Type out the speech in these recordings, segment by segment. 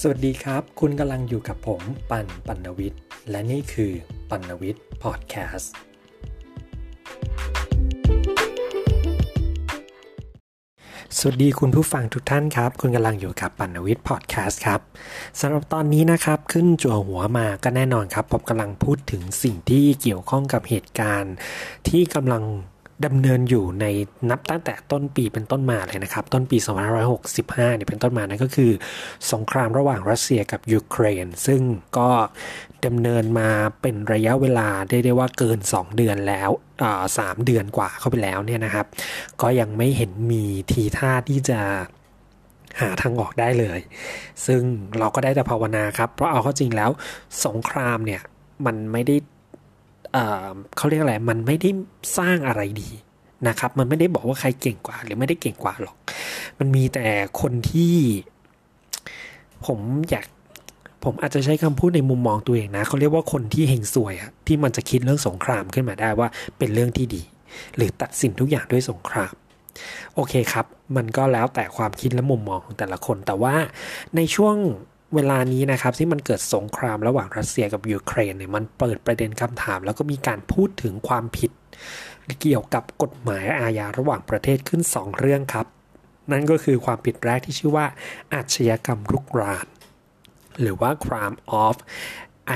สวัสดีครับ คุณกำลังอยู่กับผมปันปันวิทย์ และนี่คือปันวิทย์พอดแคสต์สวัสดีคุณผู้ฟังทุกท่านครับ คุณกำลังอยู่กับปันวิทย์พอดแคสต์ครับสำหรับตอนนี้นะครับ ขึ้นจั่วหัวมาก็แน่นอนครับ ผมกำลังพูดถึงสิ่งที่เกี่ยวข้องกับเหตุการณ์ที่กำลัง ดำเนินอยู่ในนับตั้งแต่ต้นปีเป็นต้นมาเลยนะครับ ต้นปี 2565เนี่ยเป็นต้นมานั่นก็คือ สงครามระหว่างรัสเซียกับยูเครน ซึ่งก็ดำเนินมาเป็นระยะเวลาได้ได้ว่าเกิน 2 เดือนแล้วสามเดือนกว่าเข้าไปแล้วเนี่ยนะครับ ก็ยังไม่เห็นมีทีท่าที่จะหาทางออกได้เลย ซึ่งเราก็ได้แต่ภาวนาครับ เพราะเอาเข้าจริงแล้ว สงครามเนี่ยมันไม่ได้ เขาเรียกอะไรมันไม่ได้สร้างอะไรดีนะครับ มันไม่ได้บอกว่าใครเก่งกว่า หรือไม่ได้เก่งกว่าหรอก มันมีแต่คนที่ ผมอยากผมอาจจะใช้คำพูดในมุมมองตัวเองนะเขาเรียกว่าคนที่เฮงซวยอะที่มันจะคิดเรื่องสงครามขึ้นมาได้ว่าเป็นเรื่องที่ดี หรือตัดสินทุกอย่างด้วยสงคราม โอเคครับ มันก็แล้วแต่ความคิดและมุมมองของแต่ละคน แต่ว่าในช่วง เวลานี้นะครับที่มันเกิดสงครามระหว่างรัสเซียกับยูเครนเนี่ยมันเปิดประเด็นคำถาม แล้วก็มีการพูดถึงความผิด เกี่ยวกับกฎหมายอาญาระหว่างประเทศขึ้น 2 เรื่องครับ นั่นก็คือความผิดแรกที่ชื่อว่าอาชญากรรมรุกราน หรือว่า crime of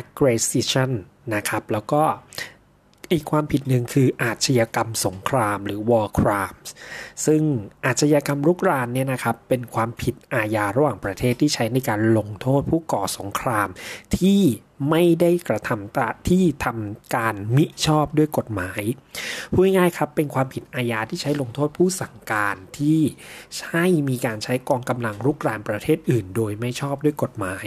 aggression นะครับ แล้วก็ อีกความผิดหนึ่งคืออาชญากรรมสงครามหรือ war crimes ซึ่งอาชญากรรมรุกรานเนี่ยนะครับเป็นความผิดอาญาระหว่างประเทศที่ใช้ในการลงโทษผู้ก่อสงคราม ที่ไม่ได้กระทำตาที่ทำการมิชอบด้วยกฎหมายพูดง่ายๆครับเป็นความผิดอาญาที่ใช้ลงโทษผู้สั่งการที่ใช่มีการใช้กองกำลังรุกรานประเทศอื่น โดยไม่ชอบด้วยกฎหมาย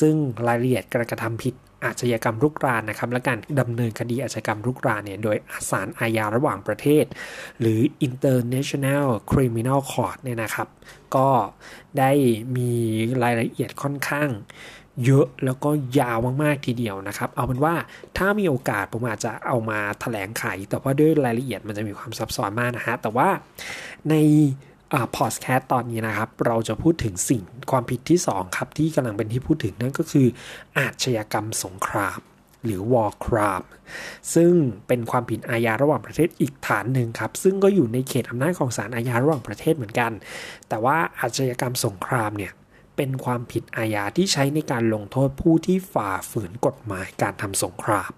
ซึ่งรายละเอียดการกระทำผิด อาชญากรรมรุกรานนะครับและการดำเนินคดีอาชญากรรมรุกรานเนี่ยโดยศาลอาญาระหว่างประเทศ หรือ International Criminal Court เนี่ยนะครับ ก็ได้มีรายละเอียดค่อนข้างเยอะแล้วก็ยาวมากๆทีเดียวนะครับ เอาเป็นว่าถ้ามีโอกาสผมอาจจะเอามาถแถลงไข แต่ว่าด้วยรายละเอียดมันจะมีความซับซ้อนมากนะฮะ แต่ว่าใน พอดแคสต์ตอนนี้นะครับ เราจะพูดถึงสิ่งความผิดที่ 2 ครับ ที่กำลังเป็นที่พูดถึงนั่นก็คืออาชญากรรมสงคราม หรือ war crime ซึ่งเป็นความผิดอาญาระหว่างประเทศอีกฐานหนึ่งครับ ซึ่งก็อยู่ในเขตอำนาจของศาลอาญาระหว่างประเทศเหมือนกัน แต่ว่าอาชญากรรมสงครามเนี่ยเป็นความผิดอาญาที่ใช้ในการลงโทษผู้ที่ฝ่าฝืนกฎหมายการทำสงคราม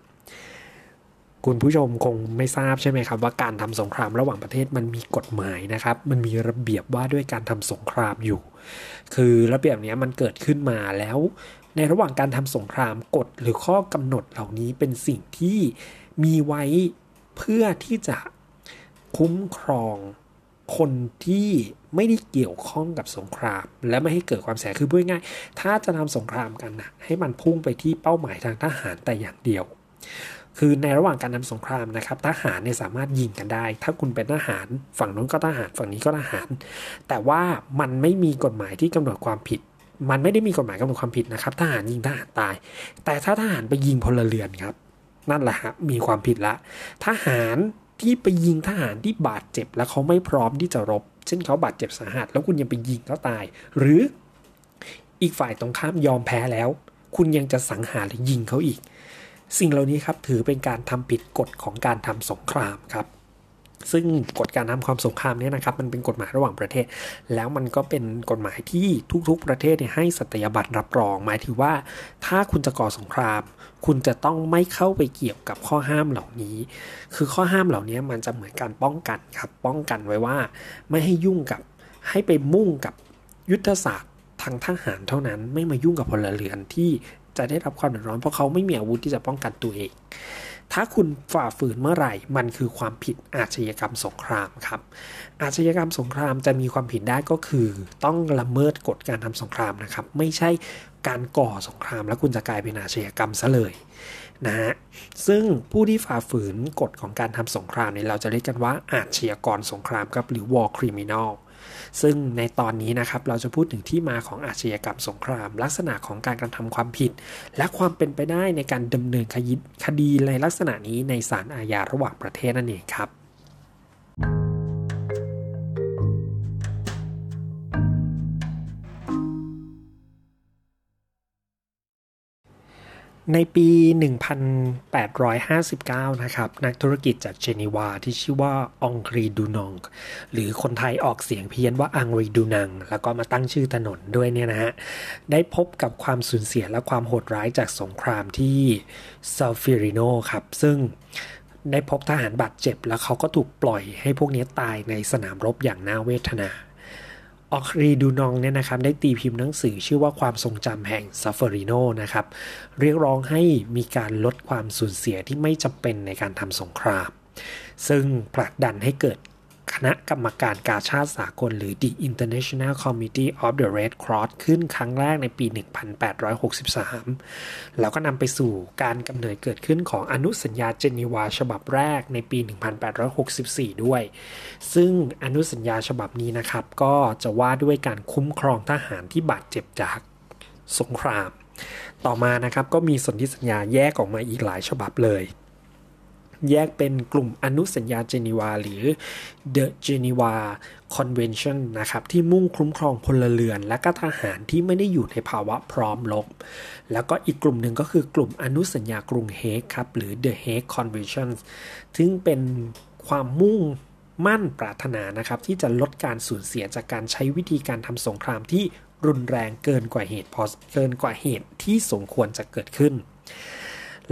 คุณผู้ชมคงไม่ทราบใช่ไหมครับ ว่าการทำสงครามระหว่างประเทศมันมีกฎหมายนะครับ มันมีระเบียบว่าด้วยการทำสงครามอยู่ คือระเบียบนี้มันเกิดขึ้นมาแล้ว ในระหว่างการทำสงครามกฎหรือข้อกำหนดเหล่านี้เป็นสิ่งที่มีไว้เพื่อที่จะคุ้มครองคนที่ไม่ได้เกี่ยวข้องกับสงคราม และไม่ให้เกิดความเสียคือพูดง่ายถ้าจะทำสงครามกันนะให้มันพุ่งไปที่เป้าหมายทางทหารแต่อย่างเดียว คือในระหว่างการทำสงครามนะครับทหารเนี่ยสามารถยิงกันได้ ถ้าคุณเป็นทหาร ฝั่งนู้นก็ทหารฝั่งนี้ก็ทหาร แต่ว่ามันไม่มีกฎหมายที่กำหนดความผิด มันไม่ได้มีกฎหมายกำหนดความผิดนะครับทหารยิงทหารตาย แต่ถ้าทหารไปยิงพลเรือนครับ นั่นแหละฮะมีความผิดละ ทหารที่ไปยิงทหารที่บาดเจ็บ แล้วเขาไม่พร้อมที่จะรบ เช่นเขาบาดเจ็บสาหัส แล้วคุณยังไปยิงเขาตาย หรืออีกฝ่ายตรงข้ามยอมแพ้แล้ว คุณยังจะสังหารหรือยิงเขาอีก สิ่งเหล่านี้ครับถือเป็นการทำผิดกฎของการทำสงครามครับ ซึ่งกฎการทำความสงครามเนี่ยนะครับ มันเป็นกฎหมายระหว่างประเทศ แล้วมันก็เป็นกฎหมายที่ทุกๆ ประเทศให้สัตยาบัตรรับรอง หมายถึงว่า ถ้าคุณจะก่อสงคราม คุณจะต้องไม่เข้าไปเกี่ยวกับข้อห้ามเหล่านี้ คือข้อห้ามเหล่านี้มันจะเหมือนการป้องกันครับป้องกันไว้ว่า ไม่ให้ยุ่งกับให้ไปมุ่งกับยุทธศาสตร์ทางทหารเท่านั้นไม่มายุ่งกับพลเรือนที่ จะได้รับความเดือดร้อนเพราะเขาไม่มีอาวุธที่จะป้องกันตัวเอง ถ้าคุณฝ่าฝืนเมื่อไหร่ มันคือความผิดอาชญากรรมสงครามครับ อาชญากรรมสงครามจะมีความผิดได้ก็คือ ต้องละเมิดกฎการทำสงครามนะครับ ไม่ใช่การก่อสงคราม แล้วคุณจะกลายเป็นอาชญากรรมซะเลยนะฮะซึ่งผู้ที่ฝ่าฝืนกฎของการทำสงครามเนี่ยเราจะเรียกกันว่าอาชญากรสงครามครับหรือ war criminal ซึ่งในตอนนี้นะครับเราจะพูดถึงที่มาของอาชญากรรมสงคราม ลักษณะของการกระทำความผิด และความเป็นไปได้ในการดำเนินคดีในลักษณะนี้ในศาลอาญาระหว่างประเทศนั่นเองครับ ในปี 1859 นะครับ นักธุรกิจจากเจนีวาที่ชื่อว่าอองรีดูนอง หรือคนไทยออกเสียงเพี้ยนว่าอังรีดูนัง แล้วก็มาตั้งชื่อถนนด้วยเนี่ยนะฮะ ได้พบกับความสูญเสียและความโหดร้ายจากสงครามที่ซอลเฟริโนครับ ซึ่งได้พบทหารบาดเจ็บ แล้วเขาก็ถูกปล่อยให้พวกนี้ตายในสนามรบอย่างน่าเวทนา อองรีดูนองเนี่ยนะครับได้ตีพิมพ์หนังสือชื่อว่าความทรงจำแห่งซอลเฟริโนนะครับเรียกร้องให้มีการลดความสูญเสียที่ไม่จำเป็นในการทำสงคราม ซึ่งผลักดันให้เกิด คณะกรรมการกาชาติสากล หรือ The International Committee of the Red Cross ขึ้นครั้งแรกในปี 1863 แล้วก็นำไปสู่การกำเนิดเกิดขึ้นของอนุสัญญาเจนีวาฉบับแรกในปี 1864 ด้วย ซึ่งอนุสัญญาฉบับนี้นะครับ ก็จะว่าด้วยการคุ้มครองทหารที่บาดเจ็บจากสงคราม ต่อมานะครับก็มีสนธิสัญญาแยกออกมาอีกหลายฉบับเลย แยกเป็นกลุ่มอนุสัญญาเจนีวา หรือ The Geneva Convention นะครับ ที่มุ่งคุ้มครองพลเรือน และก็ทหารที่ไม่ได้อยู่ในภาวะพร้อมรบแล้วก็อีกกลุ่มหนึ่งก็คือกลุ่มอนุสัญญากรุงเฮกครับ หรือ The Hague Convention ซึ่งเป็นความมุ่งมั่นปรารถนานะครับที่จะลดการสูญเสียจากการใช้วิธีการทำสงครามที่รุนแรงเกินกว่าเหตุพอเกินกว่าเหตุที่สมควรจะเกิดขึ้น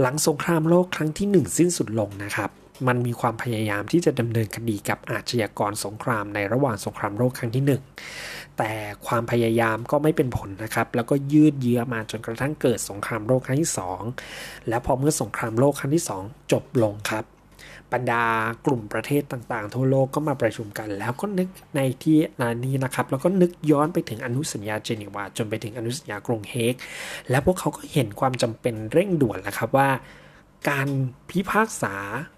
หลังสงครามโลกครั้งที่1สิ้นสุดลงนะครับ มันมีความพยายามที่จะดำเนินคดีกับอาชญากรสงครามในระหว่างสงครามโลกครั้งที่1แต่ความพยายามก็ไม่เป็นผลนะครับ แล้วก็ยืดเยื้อมาจนกระทั่งเกิดสงครามโลกครั้งที่2และพอเมื่อสงครามโลกครั้งที่2จบลงครับ บรรดากลุ่มประเทศต่างๆ ทั่วโลกก็มาประชุมกัน แล้วก็นึกในที่นานี้นะครับ แล้วก็นึกย้อนไปถึงอนุสัญญาเจนีวาจนไปถึงอนุสัญญากรุงเฮก และพวกเขาก็เห็นความจำเป็นเร่งด่วนแล้วครับว่าการพิพากษา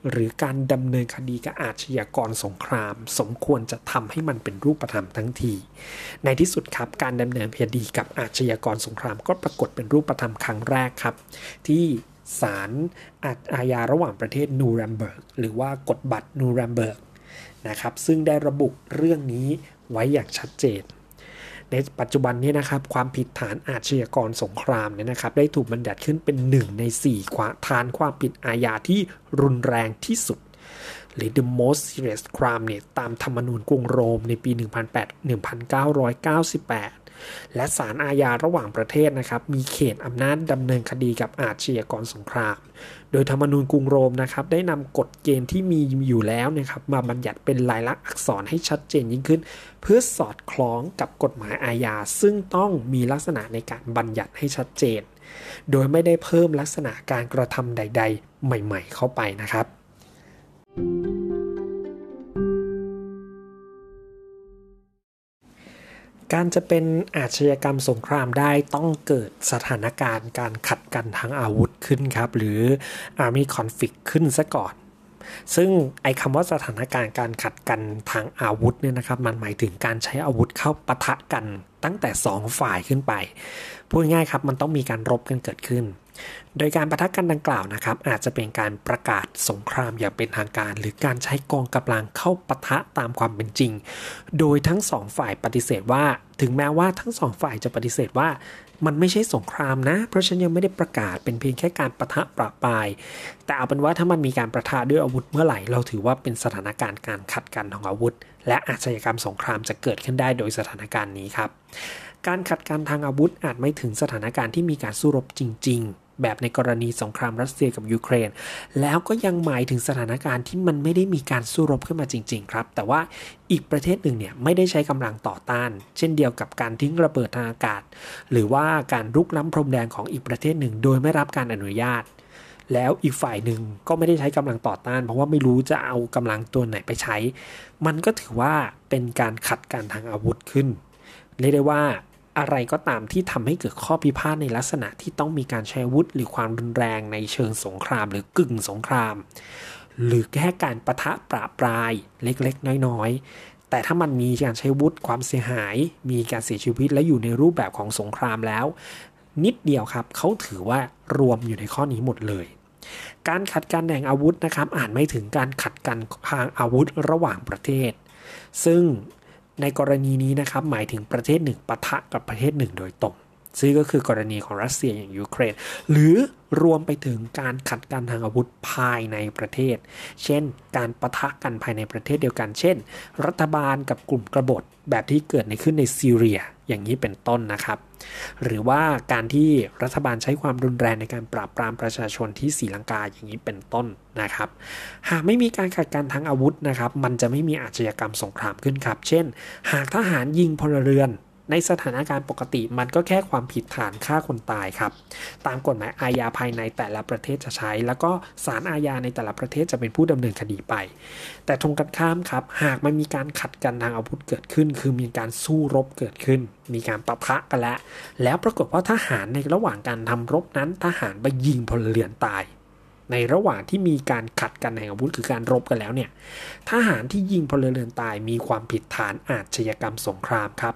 หรือการดำเนินคดีกับอาชญากรสงคราม สมควรจะทำให้มันเป็นรูปธรรมทั้งที ในที่สุดครับการดำเนินคดีกับอาชญากรสงคราม ก็ปรากฏเป็นรูปธรรมครั้งแรกครับ ที่ ศาลอาญาระหว่างประเทศนูรัมเบิร์กหรือว่ากฎบัตรนูรัมเบิร์กนะครับซึ่งได้ระบุเรื่องนี้ไว้อย่างชัดเจน ในปัจจุบันนี้นะครับความผิดฐานอาชญากรสงครามเนี่ยนะครับได้ถูกบัญญัติขึ้นเป็นหนึ่งใน4ควาฐานความผิดอาญาที่รุนแรงที่สุด หรือ the most serious crime เนี่ยตามธรรมนูญกรุงโรมในปี1998 และศาลอาญาระหว่างประเทศนะครับ มีเขตอำนาจดำเนินคดีกับอาชญากรสงคราม โดยธรรมนูญกรุงโรมนะครับ ได้นำกฎเกณฑ์ที่มีอยู่แล้วนะครับ มาบัญญัติเป็นลายลักษณ์อักษรให้ชัดเจนยิ่งขึ้น เพื่อสอดคล้องกับกฎหมายอาญา ซึ่งต้องมีลักษณะในการบัญญัติให้ชัดเจน โดยไม่ได้เพิ่มลักษณะการกระทำใด ๆ ใหม่ ๆ เข้าไปนะครับ thank you การจะเป็นอาชญากรรมสงครามได้ต้องเกิดสถานการณ์การขัดกันทางอาวุธขึ้นครับ หรือ Army Conflict ขึ้นซะก่อน ซึ่งไอ้คำว่าสถานการณ์การขัดกันทางอาวุธเนี่ยนะครับ มันหมายถึงการใช้อาวุธเข้าปะทะกันตั้งแต่ 2 ฝ่ายขึ้นไป พูดง่ายครับมันต้องมีการรบกันเกิดขึ้น โดยการประทะกันดังกล่าวนะครับ อาจจะเป็นการประกาศสงครามอย่างเป็นทางการ หรือการใช้กองกำลังเข้าปะทะตามความเป็นจริง โดยทั้งสองฝ่ายปฏิเสธว่า ถึงแม้ว่าทั้งสองฝ่ายจะปฏิเสธว่ามันไม่ใช่สงครามนะ เพราะฉันยังไม่ได้ประกาศเป็นเพียงแค่การประทะประปาย แต่เอาเป็นว่าถ้ามันมีการประทะด้วยอาวุธเมื่อไหร่ เราถือว่าเป็นสถานการณ์การขัดกันของอาวุธ และอาชญากรรมสงครามจะเกิดขึ้นได้โดยสถานการณ์นี้ครับ การขัดกันทางอาวุธอาจไม่ถึงสถานการณ์ที่มีการสู้รบจริง แบบในกรณีสงครามรัสเซียกับยูเครน แล้วก็ยังหมายถึงสถานการณ์ที่มันไม่ได้มีการสู้รบขึ้นมาจริง ๆ ครับ แต่ว่าอีกประเทศหนึ่งเนี่ยไม่ได้ใช้กำลังต่อต้าน เช่นเดียวกับการทิ้งระเบิดทางอากาศ หรือว่าการรุกล้ำพรมแดนของอีกประเทศหนึ่ง โดยไม่รับการอนุญาต แล้วอีกฝ่ายหนึ่งก็ไม่ได้ใช้กำลังต่อต้าน เพราะว่าไม่รู้จะเอากำลังตัวไหนไปใช้ มันก็ถือว่าเป็นการขัดกันทางอาวุธขึ้นเรียกได้ว่า อะไรก็ตามที่ทำให้เกิดข้อพิพาทในลักษณะที่ต้องมีการใช้วุธหรือความรุนแรงในเชิงสงคราม หรือกึ่งสงคราม หรือแค่การประทะปราปรายเล็กๆ น้อยๆ แต่ถ้ามันมีการใช้วุธความเสียหาย มีการเสียชีวิตและอยู่ในรูปแบบของสงครามแล้ว นิดเดียวครับเขาถือว่ารวมอยู่ในข้อนี้หมดเลยการขัดกันแห่งอาวุธนะครับอ่านไม่ถึงการขัดกันทางอาวุธระหว่างประเทศ ซึ่ง ในกรณีนี้นะครับหมายถึงประเทศหนึ่งปะทะกับประเทศหนึ่งโดยตรงซึ่งก็คือกรณีของรัสเซียอย่างยูเครน หรือรวมไปถึงการขัดกันทางอาวุธภายในประเทศ เช่น การประทะกันภายในประเทศเดียวกัน เช่น รัฐบาลกับกลุ่มกบฏแบบที่เกิดในขึ้นในซีเรีย อย่างนี้เป็นต้นนะครับ หรือว่าการที่รัฐบาลใช้ความรุนแรงในการปราบปรามประชาชนที่ศรีลังกาอย่างนี้เป็นต้นนะครับ หากไม่มีการขัดกันทางอาวุธนะครับ มันจะไม่มีอาชญากรรมสงครามขึ้นครับ เช่น หากทหารยิงพลเรือน ในสถานการณ์ปกติมันก็แค่ความผิดฐานฆ่าคนตายครับ ตามกฎหมายอาญาภายในแต่ละประเทศจะใช้ แล้วก็ศาลอาญาในแต่ละประเทศจะเป็นผู้ดำเนินคดีไป แต่ตรงกันข้ามครับ หากมันมีการขัดกันทางอาวุธเกิดขึ้น คือมีการสู้รบเกิดขึ้น มีการปะทะกันแล้ว แล้วปรากฏว่าทหารในระหว่างการทำรบนั้นทหารไปยิงพลเรือนตายในระหว่างที่มีการขัดกันในอาวุธคือการรบกันแล้วเนี่ยทหารที่ยิงพลเรือนตายมีความผิดฐานอาชญากรรมสงครามครับ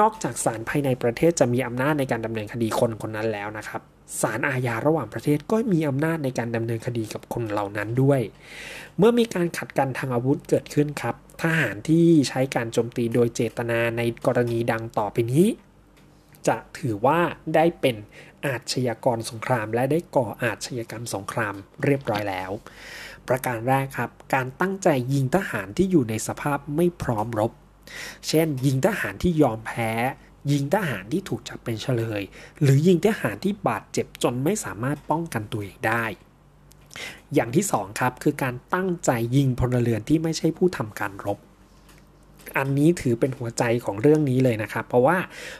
นอกจากศาลภายในประเทศจะมีอำนาจในการดำเนินคดีคนคนนั้นแล้วนะครับศาลอาญาระหว่างประเทศก็มีอำนาจในการดำเนินคดีกับคนเหล่านั้นด้วย เมื่อมีการขัดกันทางอาวุธเกิดขึ้นครับ ทหารที่ใช้การโจมตีโดยเจตนาในกรณีดังต่อไปนี้ จะถือว่าได้เป็นอาชญากรสงคราม และได้ก่ออาชญากรรมสงครามเรียบร้อยแล้ว ประการแรกครับ การตั้งใจยิงทหารที่อยู่ในสภาพไม่พร้อมรบ เช่น ยิงทหารที่ยอมแพ้ ยิงทหารที่ถูกจับเป็นเฉลย หรือยิงทหารที่บาดเจ็บจนไม่สามารถป้องกันตัวเองได้ อย่างที่สองครับคือการตั้งใจยิงพลเรือนที่ไม่ใช่ผู้ทำการรบอันนี้ถือเป็นหัวใจของเรื่องนี้เลยนะครับ เพราะว่า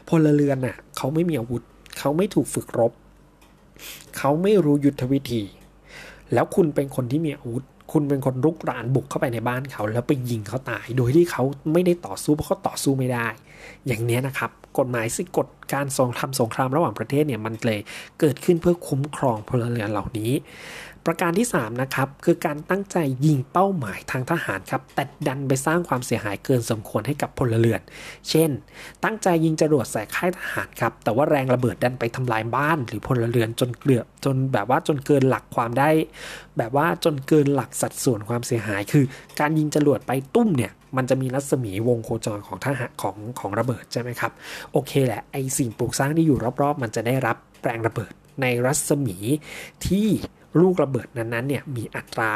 พลเรือนน่ะเขาไม่มีอาวุธ เขาไม่ถูกฝึกรบ เขาไม่รู้ยุทธวิธี แล้วคุณเป็นคนที่มีอาวุธ คุณเป็นคนรุกรานบุกเข้าไปในบ้านเขา แล้วไปยิงเขาตาย โดยที่เขาไม่ได้ต่อสู้เพราะเขาต่อสู้ไม่ได้ อย่างนี้นะครับ กฎหมายสิกฎการสงครามสงครามระหว่างประเทศเนี่ยมันเลยเกิดขึ้นเพื่อคุ้มครองพลเรือนเหล่านี้ ประการที่ 3 นะครับ คือการตั้งใจยิงเป้าหมายทางทหารครับ แต่ดันไปสร้างความเสียหายเกินสมควรให้กับพลเรือน เช่น ตั้งใจยิงจรวดใส่ค่ายทหารครับ แต่ว่าแรงระเบิดดันไปทำลายบ้านหรือพลเรือนจนเกลือจนแบบว่าจนเกินหลักความได้ แบบว่าจนเกินหลักสัดส่วนความเสียหาย คือ การยิงจรวดไปตุ้มเนี่ยมันจะมีรัศมีวงโคจรของทหารของของระเบิดใช่ไหมครับ โอเคแหละไอสิ่งปลูกสร้างที่อยู่รอบๆ มันจะได้รับแรงระเบิดในรัศมีที่ ลูกระเบิดนั้นๆเนี่ยมีอัตรา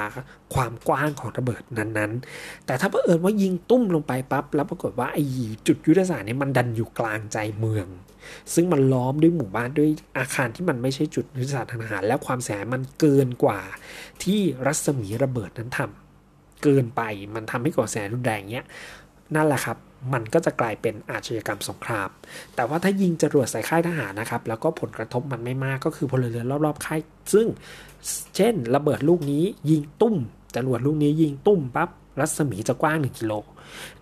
ความกว้างของระเบิดนั้นๆ แต่ถ้าเผอิญว่ายิงตุ้มลงไปปั๊บแล้วปรากฏว่าไอ้จุดยุทธศาสตร์เนี่ยมันดันอยู่กลางใจเมือง ซึ่งมันล้อมด้วยหมู่บ้านด้วยอาคารที่มันไม่ใช่จุดยุทธศาสตร์ทางทหาร และความเสียหายมันเกินกว่าที่รัศมีระเบิดนั้นทำเกินไปมันทำให้ก่อแสรุนแรงเนี้ยนั่นแหละครับ มันก็จะกลายเป็นอาชญากรรมสงคราม แต่ว่าถ้ายิงจรวดใส่ค่ายทหารนะครับ แล้วก็ผลกระทบมันไม่มากก็คือพลเรือนรอบๆค่าย ซึ่งเช่น ระเบิดลูกนี้ยิงตุ้มจรวดลูกนี้ยิงตุ้มปั๊บรัศมีจะกว้าง 1 กิโล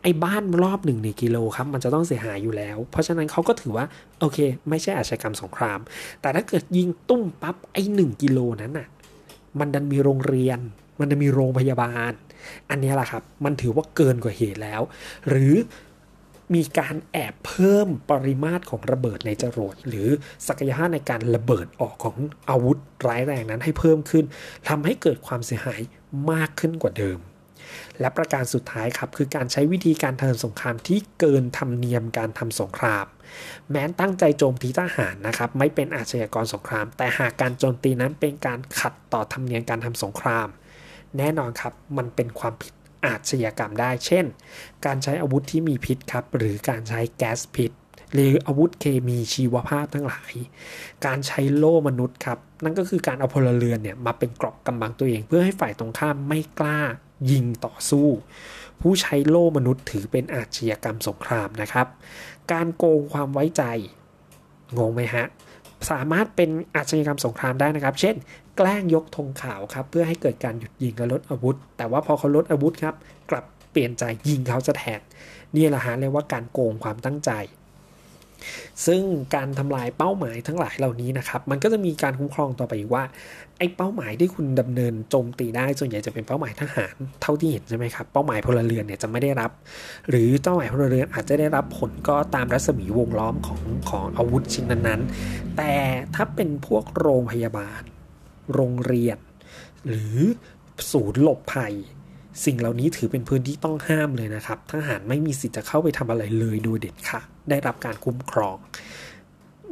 ไอ้บ้านรอบ1นึ่งกิโลครับ มันจะต้องเสียหายอยู่แล้ว เพราะฉะนั้นเขาก็ถือว่า โอเค ไม่ใช่อาชญากรรมสงคราม แต่ถ้าเกิดยิงตุ้มปั๊บไอ้หนึ่งกิโลนั้นน่ะ มันดันมีโรงเรียน มันจะมีโรงพยาบาล อันนี้แหละครับ มันถือว่าเกินกว่าเหตุแล้ว หรือ มีการแอบเพิ่มปริมาตรของระเบิดในจรวดหรือศักยภาพในการระเบิดออกของอาวุธร้ายแรงนั้นให้เพิ่มขึ้นทำให้เกิดความเสียหายมากขึ้นกว่าเดิม และประการสุดท้ายครับคือการใช้วิธีการทำสงครามที่เกินธรรมเนียมการทำสงคราม แม้ตั้งใจโจมตีทหารนะครับไม่เป็นอาชญากรสงคราม แต่หากการโจมตีนั้นเป็นการขัดต่อธรรมเนียมการทำสงคราม แน่นอนครับมันเป็นความผิด อาชญากรรมได้ เช่น การใช้อาวุธที่มีพิษครับ หรือการใช้แก๊สพิษ หรืออาวุธเคมีชีวภาพทั้งหลาย การใช้โล่มนุษย์ครับ นั่นก็คือการเอาพลเรือนเนี่ยมาเป็นกรอบกำบังตัวเอง เพื่อให้ฝ่ายตรงข้ามไม่กล้ายิงต่อสู้ ผู้ใช้โล่มนุษย์ถือเป็นอาชญากรรมสงครามนะครับ การโกงความไว้ใจงงไหมฮะ สามารถเป็นอาชญากรรมสงครามได้นะครับ เช่น แกล้งยกธงขาวครับ เพื่อให้เกิดการหยุดยิงและลดอาวุธ แต่ว่าพอเขาลดอาวุธครับ กลับเปลี่ยนใจยิงเขาจะแทนนี่แหละฮะเรียกว่าการโกงความตั้งใจ ซึ่งการทำลายเป้าหมายทั้งหลายเหล่านี้นะครับ มันก็จะมีการคุ้มครองต่อไปว่าไอ้เป้าหมายที่คุณดำเนินโจมตีได้ส่วนใหญ่จะเป็นเป้าหมายทหารเท่าที่เห็นใช่ไหมครับเป้าหมายพลเรือนเนี่ยจะไม่ได้รับ หรือเป้าหมายพลเรือนอาจจะได้รับผลก็ตามรัศมีวงล้อมของของอาวุธชิ้นนั้นๆ แต่ถ้าเป็นพวกโรงพยาบาล โรงเรียน หรือศูนย์หลบภัย สิ่งเหล่านี้ถือเป็นพื้นที่ต้องห้ามเลยนะครับ ทหารไม่มีสิทธิ์จะเข้าไปทำอะไรเลยโดยเด็ดขาดได้รับการคุ้มครอง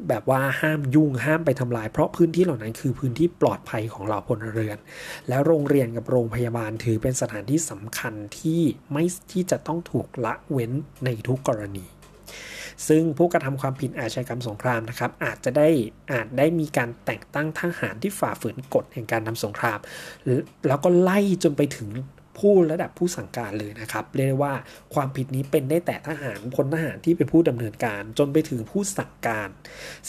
แบบว่าห้ามยุ่งห้ามไปทำลาย เพราะพื้นที่เหล่านั้นคือพื้นที่ปลอดภัยของเราพลเรือน แล้วโรงเรียนกับโรงพยาบาลถือเป็นสถานที่สำคัญที่ไม่ที่จะต้องถูกละเว้นในทุกกรณีซึ่งผู้กระทำความผิดอาชญากรรมสงครามนะครับ อาจจะได้อาจได้มีการแต่งตั้งทหารที่ฝ่าฝืนกฎแห่งการทำสงคราม แล้วก็ไล่จนไปถึง ผู้ระดับผู้สั่งการเลยนะครับ เรียกได้ว่าความผิดนี้เป็นได้แต่ทหารพลทหารที่เป็นผู้ดำเนินการจนไปถึงผู้สั่งการ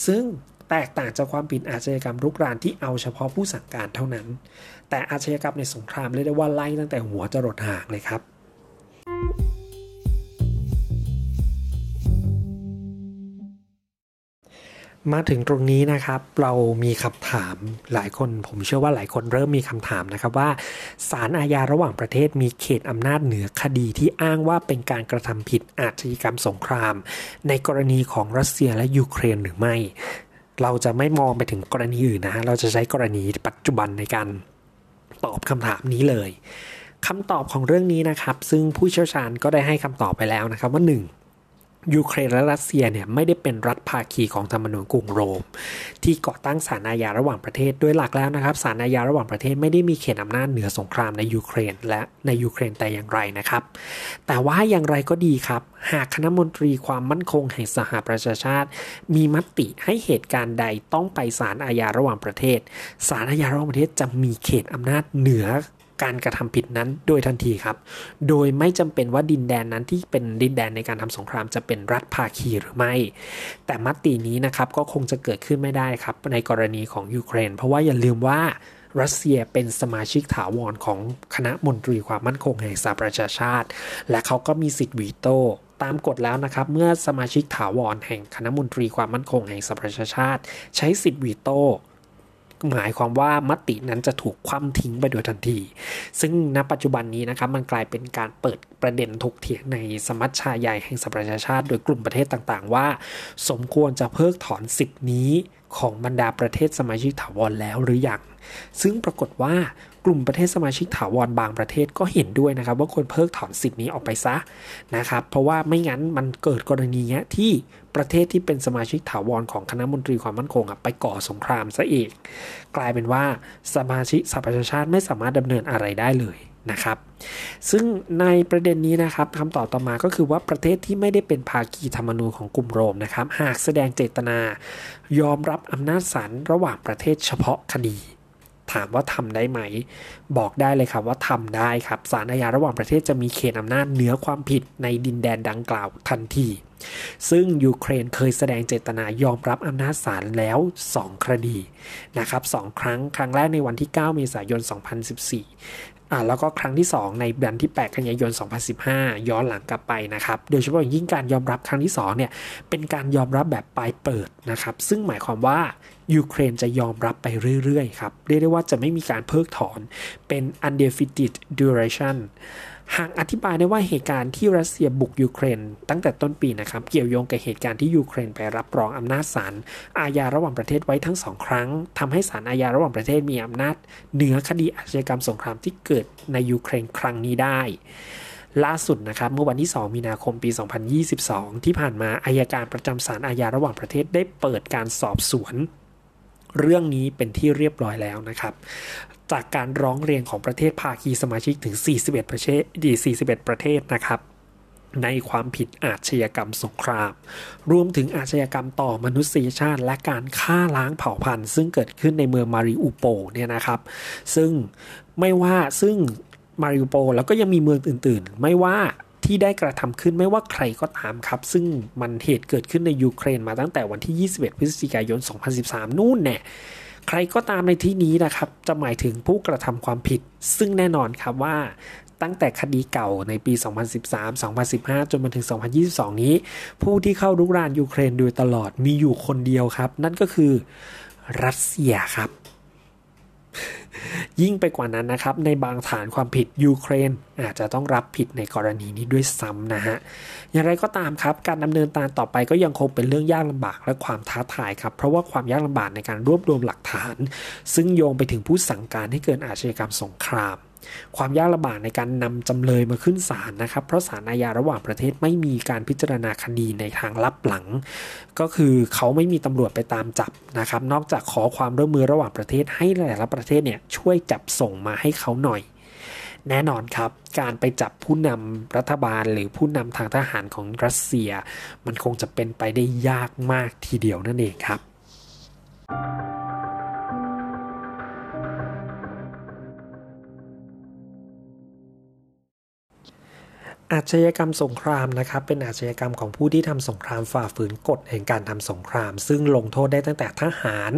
ซึ่งแตกต่างจากความผิดอาชญากรรมรุกรานที่เอาเฉพาะผู้สั่งการเท่านั้น แต่อาชญากรรมในสงครามเรียกได้ว่าไล่ตั้งแต่หัวจรดหางเลยครับ มาถึงตรงนี้นะครับ เรามีคำถามหลายคน ผมเชื่อว่าหลายคนเริ่มมีคำถามนะครับว่าศาลอาญาระหว่างประเทศมีเขตอำนาจเหนือคดีที่อ้างว่าเป็นการกระทำผิดอาชญากรรมสงคราม ในกรณีของรัสเซียและยูเครนหรือไม่ เราจะไม่มองไปถึงกรณีอื่นนะเราจะใช้กรณีปัจจุบันในการตอบคำถามนี้เลยคำตอบของเรื่องนี้นะครับ ซึ่งผู้เชี่ยวชาญก็ได้ให้คำตอบไปแล้วนะครับว่า 1 ยูเครนและรัสเซียเนี่ยไม่ได้เป็นรัฐภาคีของธรรมนูญกรุงโรม ที่ก่อตั้งศาลอาญาระหว่างประเทศโดยหลักแล้วนะครับศาลอาญาระหว่างประเทศไม่ได้มีเขตอำนาจเหนือสงครามในยูเครนและในยูเครนแต่อย่างไรนะครับ แต่ว่าอย่างไรก็ดีครับ หากคณะมนตรีความมั่นคงแห่งสหประชาชาติ มีมติให้เหตุการณ์ใดต้องไปศาลอาญาระหว่างประเทศศาลอาญาระหว่างประเทศจะมีเขตอำนาจเหนือ การกระทำผิดนั้นโดยทันทีครับ โดยไม่จำเป็นว่าดินแดนนั้นที่เป็นดินแดนในการทำสงครามจะเป็นรัฐภาคีหรือไม่ แต่มตินี้นะครับก็คงจะเกิดขึ้นไม่ได้ครับในกรณีของยูเครน เพราะว่าอย่าลืมว่ารัสเซียเป็นสมาชิกถาวรของคณะมนตรีความมั่นคงแห่งสหประชาชาติ และเขาก็มีสิทธิ์วีโต้ตามกฎแล้วนะครับ เมื่อสมาชิกถาวรแห่งคณะมนตรีความมั่นคงแห่งสหประชาชาติ ใช้สิทธิ์วีโต้ หมายความว่ามตินั้นจะถูกคว่ำทิ้งไปโดยทันที ซึ่งณปัจจุบันนี้นะครับมันกลายเป็นการเปิดประเด็นถกเถียงในสมัชชาใหญ่แห่งสหประชาชาติ โดยกลุ่มประเทศต่างๆ ว่า สมควรจะเพิกถอนสิทธินี้ของบรรดาประเทศสมาชิกถาวรแล้วหรือยัง ซึ่งปรากฏว่า กลุ่มประเทศสมาชิกถาวรบางประเทศก็เห็นด้วยนะครับ ว่าควรเพิกถอนสิทธินี้ออกไปซะนะครับ เพราะว่าไม่งั้นมันเกิดกรณีเนี้ยที่ประเทศที่เป็นสมาชิกถาวรของคณะมนตรีความมั่นคงไปก่อสงครามซะเองกลายเป็นว่าสมาชิกสหประชาชาติไม่สามารถดำเนินอะไรได้เลยนะครับ ซึ่งในประเด็นนี้นะครับคำตอบต่อมาก็คือว่าประเทศที่ไม่ได้เป็นภาคีธรรมนูญของกลุ่มโรมนะครับ หากแสดงเจตนา ยอมรับอำนาจศาลระหว่างประเทศเฉพาะคดี ถามว่าทำได้ไหม บอกได้เลยครับว่าทำได้ครับศาลอาญาระหว่างประเทศจะมีเขตอำนาจเหนือความผิดในดินแดนดังกล่าวทันที ซึ่งยูเครนเคยแสดงเจตนายอมรับอำนาจศาลแล้ว 2 คดีนะครับสครั้ง ครั้งแรกในวันที่ 9 เมษายน 2014 อ่าแล้วก็ครั้งที่ 2 ในเดือนที่ 8 กันยายน 2015 ย้อนหลังกลับไปนะครับ โดยเฉพาะยิ่งการยอมรับครั้งที่2เนี่ยเป็นการยอมรับแบบปลายเปิดนะครับ ซึ่งหมายความว่ายูเครนจะยอมรับไปเรื่อยๆครับ เรียกได้ว่าจะไม่มีการเพิกถอนเป็น undefined duration หากอธิบายได้ว่าเหตุการณ์ที่รัสเซียบุกยูเครน ตั้งแต่ต้นปีนะครับเกี่ยวโยงกับเหตุการณ์ที่ยูเครนไปรับรองอำนาจศาลอาญาระหว่างประเทศไว้ทั้งสองครั้งทำให้ศาลอาญาระหว่างประเทศมีอำนาจเหนือคดีอาชญากรรมสงครามที่เกิดในยูเครนครั้งนี้ได้ล่าสุดนะครับเมื่อวันที่ 2 มีนาคมปี 2022 ที่ผ่านมาอายการประจำศาลอาญาระหว่างประเทศได้เปิดการสอบสวน เรื่องนี้เป็นที่เรียบร้อยแล้วนะครับ จากการร้องเรียนของประเทศภาคีสมาชิกถึง 41 ประเทศดี41 ประเทศนะครับ ในความผิดอาชญากรรมสงคราม รวมถึงอาชญากรรมต่อมนุษยชาติและการฆ่าล้างเผ่าพันธุ์ ซึ่งเกิดขึ้นในเมืองมาริอุโปเนี่ยนะครับ ซึ่งไม่ว่าซึ่งมาริอุโปแล้วก็ยังมีเมืองอื่น ๆ ไม่ว่าที่ได้กระทำขึ้นไม่ว่าใครก็ตามครับ ซึ่งมันเหตุเกิดขึ้นในยูเครนมาตั้งแต่วันที่ 21 พฤศจิกายน 2013 นู่นแน่ ใครก็ตามในที่นี้นะครับ จะหมายถึงผู้กระทำความผิด ซึ่งแน่นอนครับว่าตั้งแต่คดีเก่าในปี 2013 2015 จนมาถึง 2022 นี้ ผู้ที่เข้ารุกรานยูเครนโดยตลอดมีอยู่คนเดียวครับ นั่นก็คือรัสเซียครับ ยิ่งไปกว่านั้นนะครับ ในบางฐานความผิดยูเครน อาจจะต้องรับผิดในกรณีนี้ด้วยซ้ำนะฮะ อย่างไรก็ตามครับ การดำเนินการต่อไปก็ยังคงเป็นเรื่องยากลำบากและความท้าทายครับ เพราะว่าความยากลำบากในการรวบรวมหลักฐาน ซึ่งโยงไปถึงผู้สั่งการให้เกิดอาชญากรรมสงคราม ความยากลำบากในการนำจำเลยมาขึ้นศาลนะครับ เพราะศาลอาญาระหว่างประเทศไม่มีการพิจารณาคดีในทางลับหลัง ก็คือเขาไม่มีตำรวจไปตามจับนะครับ นอกจากขอความร่วมมือระหว่างประเทศให้แต่ละประเทศเนี่ยช่วยจับส่งมาให้เขาหน่อยแน่นอนครับ การไปจับผู้นำรัฐบาลหรือผู้นำทางทหารของรัสเซีย มันคงจะเป็นไปได้ยากมากทีเดียวนั่นเองครับ อาชญากรรมสงครามนะครับเป็นอาชญากรรมของผู้ที่ทำสงครามฝ่าฝืนกฎแห่งการทำสงคราม ซึ่งลงโทษได้ตั้งแต่ทหาร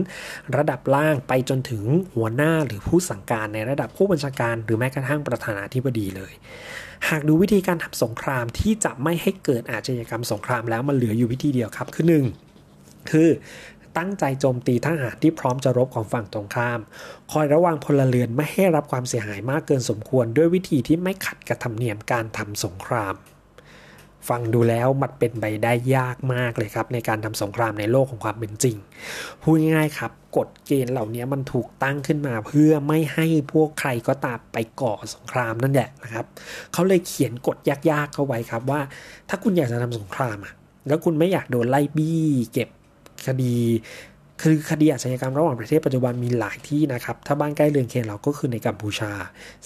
ระดับล่างไปจนถึงหัวหน้าหรือผู้สั่งการในระดับผู้บัญชาการหรือแม้กระทั่งประธานาธิบดีเลย หากดูวิธีการทำสงครามที่จะไม่ให้เกิดอาชญากรรมสงครามแล้วมันเหลืออยู่วิธีเดียวครับคือ1คือ ตั้งใจโจมตีทหารที่พร้อมจะรบของฝั่งตรงข้าม คอยระวังพลเรือนไม่ให้รับความเสียหายมากเกินสมควรด้วยวิธีที่ไม่ขัดกับธรรมเนียมการทำสงคราม ฟังดูแล้วมันเป็นไปได้ยากมากเลยครับ ในการทำสงครามในโลกของความเป็นจริง พูดง่ายๆครับกฎเกณฑ์เหล่านี้มันถูกตั้งขึ้นมาเพื่อไม่ให้พวกใครก็ตามไปก่อสงครามนั่นแหละนะครับ เขาเลยเขียนกฎยากๆเข้าไว้ครับว่า ถ้าคุณอยากจะทำสงครามอะแล้วคุณไม่อยากโดนไล่บี้ เก็บ คดีคือคดีอาชญากรรมระหว่างประเทศปัจจุบันมีหลายที่นะครับ ถ้าบ้านใกล้เรือนเคียงเราก็คือในกัมพูชา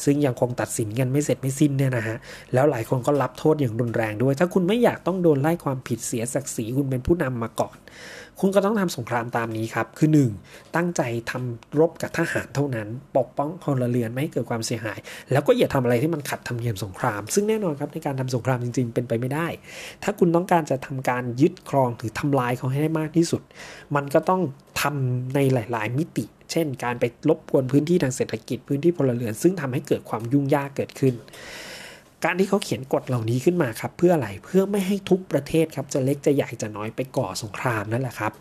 ซึ่งยังคงตัดสินกันไม่เสร็จไม่สิ้นเนี่ยนะฮะ แล้วหลายคนก็รับโทษอย่างรุนแรงด้วย ถ้าคุณไม่อยากต้องโดนไล่ความผิดเสียศักดิ์ศรีคุณเป็นผู้นำมาก่อน คุณก็ต้องทำสงครามตามนี้ครับ คือ 1. ตั้งใจทำรบกับทหารเท่านั้น ปกป้องพลเรือนไม่ให้เกิดความเสียหาย แล้วก็อย่าทำอะไรที่มันขัดธรรมเนียมสงคราม ซึ่งแน่นอนครับในการทำสงครามจริง ๆ เป็นไปไม่ได้ ถ้าคุณต้องการจะทำการยึดครองหรือทำลายเขาให้ได้มากที่สุด มันก็ต้องทำในหลาย ๆ มิติ เช่น การไปลบกวนพื้นที่ทางเศรษฐกิจพื้นที่พลเรือน ซึ่งทำให้เกิดความยุ่งยากเกิดขึ้น การที่เขาเขียนกฎเหล่านี้ขึ้นมาครับเพื่ออะไรเพื่อไม่ให้ทุกประเทศครับจะเล็กจะใหญ่จะน้อยไปก่อสงครามนั่นแหละครับ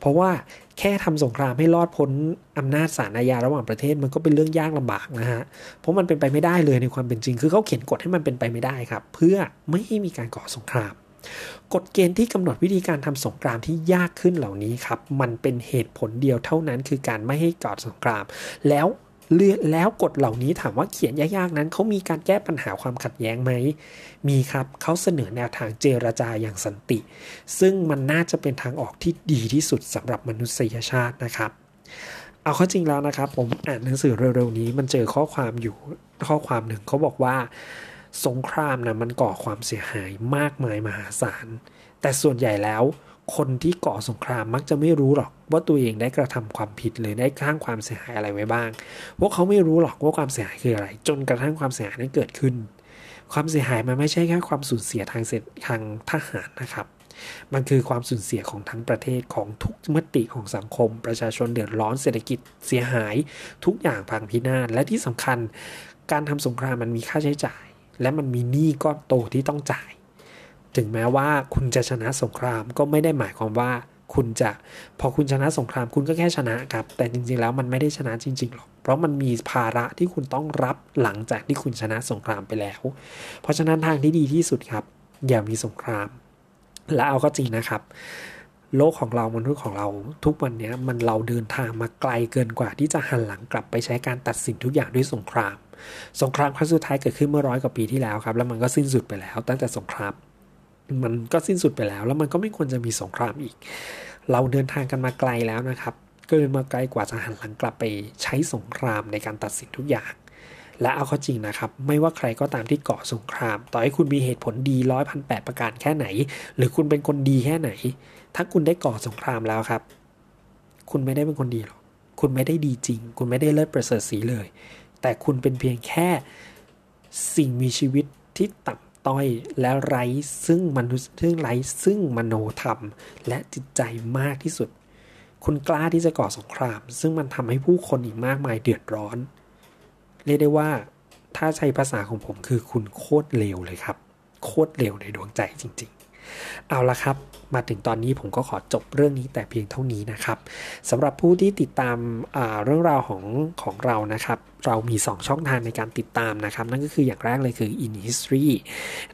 เพราะว่าแค่ทำสงครามให้รอดพ้นอำนาจศาลอาญาระหว่างประเทศมันก็เป็นเรื่องยากลำบากนะฮะเพราะมันเป็นไปไม่ได้เลยในความเป็นจริง คือเขาเขียนกฎให้มันเป็นไปไม่ได้ครับ เพื่อไม่ให้มีการก่อสงครามกฎเกณฑ์ที่กำหนดวิธีการทำสงครามที่ยากขึ้นเหล่านี้ครับ มันเป็นเหตุผลเดียวเท่านั้นคือการไม่ให้ก่อสงคราม แล้ว เลือแล้วกฎเหล่านี้ถามว่าเขียนยากๆนั้นเขามีการแก้ปัญหาความขัดแย้งไหม มีครับเขาเสนอแนวทางเจรจาอย่างสันติ ซึ่งมันน่าจะเป็นทางออกที่ดีที่สุดสำหรับมนุษยชาตินะครับ เอาข้อจริงแล้วนะครับ ผมอ่านหนังสือเร็วๆนี้มันเจอข้อความอยู่ข้อความหนึ่งเขาบอกว่า สงครามนะมันก่อความเสียหายมากมายมหาศาลแต่ส่วนใหญ่แล้ว คนที่ก่อสงครามมักจะไม่รู้หรอกว่าตัวเองได้กระทำความผิดหรือได้ข้างความเสียหายอะไรไว้บ้าง พวกเขาไม่รู้หรอกว่าความเสียหายคืออะไร จนกระทั่งความเสียหายนั้นเกิดขึ้น ความเสียหายมันไม่ใช่แค่ความสูญเสียทางเศรษฐทางทหารนะครับ มันคือความสูญเสียของทั้งประเทศของทุกมติของสังคม ประชาชนเดือดร้อนเศรษฐกิจเสียหาย ทุกอย่างพังพินาศและที่สำคัญ การทำสงครามมันมีค่าใช้จ่าย และมันมีหนี้ก้อนโตที่ต้องจ่าย ถึงแม้ว่าคุณจะชนะสงครามก็ไม่ได้หมายความว่าคุณจะพอคุณชนะสงครามคุณก็แค่ชนะครับ แต่จริงๆแล้วมันไม่ได้ชนะจริงๆหรอก เพราะมันมีภาระที่คุณต้องรับหลังจากที่คุณชนะสงครามไปแล้ว เพราะฉะนั้นทางที่ดีที่สุดครับ อย่ามีสงคราม และเอาก็จริงนะครับ โลกของเรามนุษย์ของเราทุกวันนี้มันเราเดินทางมาไกลเกินกว่าที่จะหันหลังกลับไปใช้การตัดสินทุกอย่างด้วยสงคราม สงครามครั้งสุดท้ายเกิดขึ้นเมื่อร้อยกว่าปีที่แล้วครับ แล้วมันก็สิ้นสุดไปแล้ว ตั้งแต่สงคราม มันก็สิ้นสุดไปแล้ว แล้วมันก็ไม่ควรจะมีสงครามอีก เราเดินทางกันมาไกลแล้วนะครับ เกินมาไกลกว่าจะหันหลังกลับไปใช้สงครามในการตัดสินทุกอย่าง และเอาเข้าจริงนะครับ ไม่ว่าใครก็ตามที่ก่อสงคราม ต่อให้คุณมีเหตุผลดีร้อยพันแปดประการแค่ไหน หรือคุณเป็นคนดีแค่ไหน ถ้าคุณได้ก่อสงครามแล้วครับ คุณไม่ได้เป็นคนดีหรอกคุณไม่ได้ดีจริง คุณไม่ได้เลิศประเสริฐสีเลย แต่คุณเป็นเพียงแค่สิ่งมีชีวิตที่ต่ำ ต้อยและไร้ซึ่งมนุษย์ซึ่งไร้ซึ่งมโนธรรม และจิตใจมากที่สุด คุณกล้าที่จะก่อสงคราม ซึ่งมันทำให้ผู้คนอีกมากมายเดือดร้อน เรียกได้ว่า ถ้าใช้ภาษาของผมคือคุณโคตรเลวเลยครับ โคตรเลวในดวงใจจริง ๆ เอาละครับ มาถึงตอนนี้ผมก็ขอจบเรื่องนี้แต่เพียงเท่านี้นะครับสำหรับผู้ที่ติดตามเรื่องราวของของเรานะครับ เรามี 2 ช่องทางในการติดตามนะครับ นั่นก็คืออย่างแรกเลยคือ In History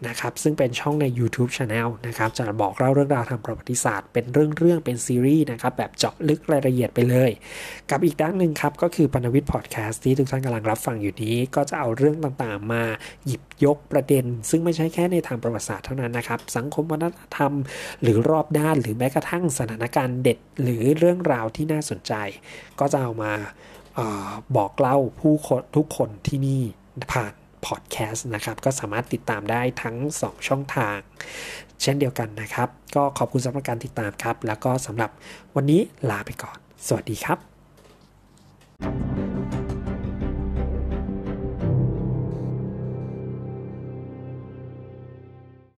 นะครับซึ่งเป็นช่องใน YouTube Channel นะครับจะบอกเล่าเรื่องราวทางประวัติศาสตร์เป็นเรื่องๆเป็นซีรีส์นะครับแบบเจาะลึกรายละเอียดไปเลย กับอีกด้านหนึ่งครับก็คือปนวิทย์พอดแคสต์ที่ทุกท่านกำลังรับฟังอยู่นี้ ก็จะเอาเรื่องต่างๆ มาหยิบยกประเด็น ซึ่งไม่ใช่แค่ในทางประวัติศาสตร์เท่านั้นนะครับสังคมวัฒนธรรมหรือรอบด้าน หรือแม้กระทั่งสถานการณ์เด็ด หรือเรื่องราวที่น่าสนใจ ก็จะเอามาอบอกเล่าผู้คนทุกคนที่นี่ผ่านพอดแคสต์นะครับ ก็สามารถติดตามได้ทั้ง 2 ช่องทาง เช่นเดียวกันนะครับ ก็ขอบคุณสำหรับการติดตามครับ แล้วก็สำหรับวันนี้ลาไปก่อน สวัสดีครับ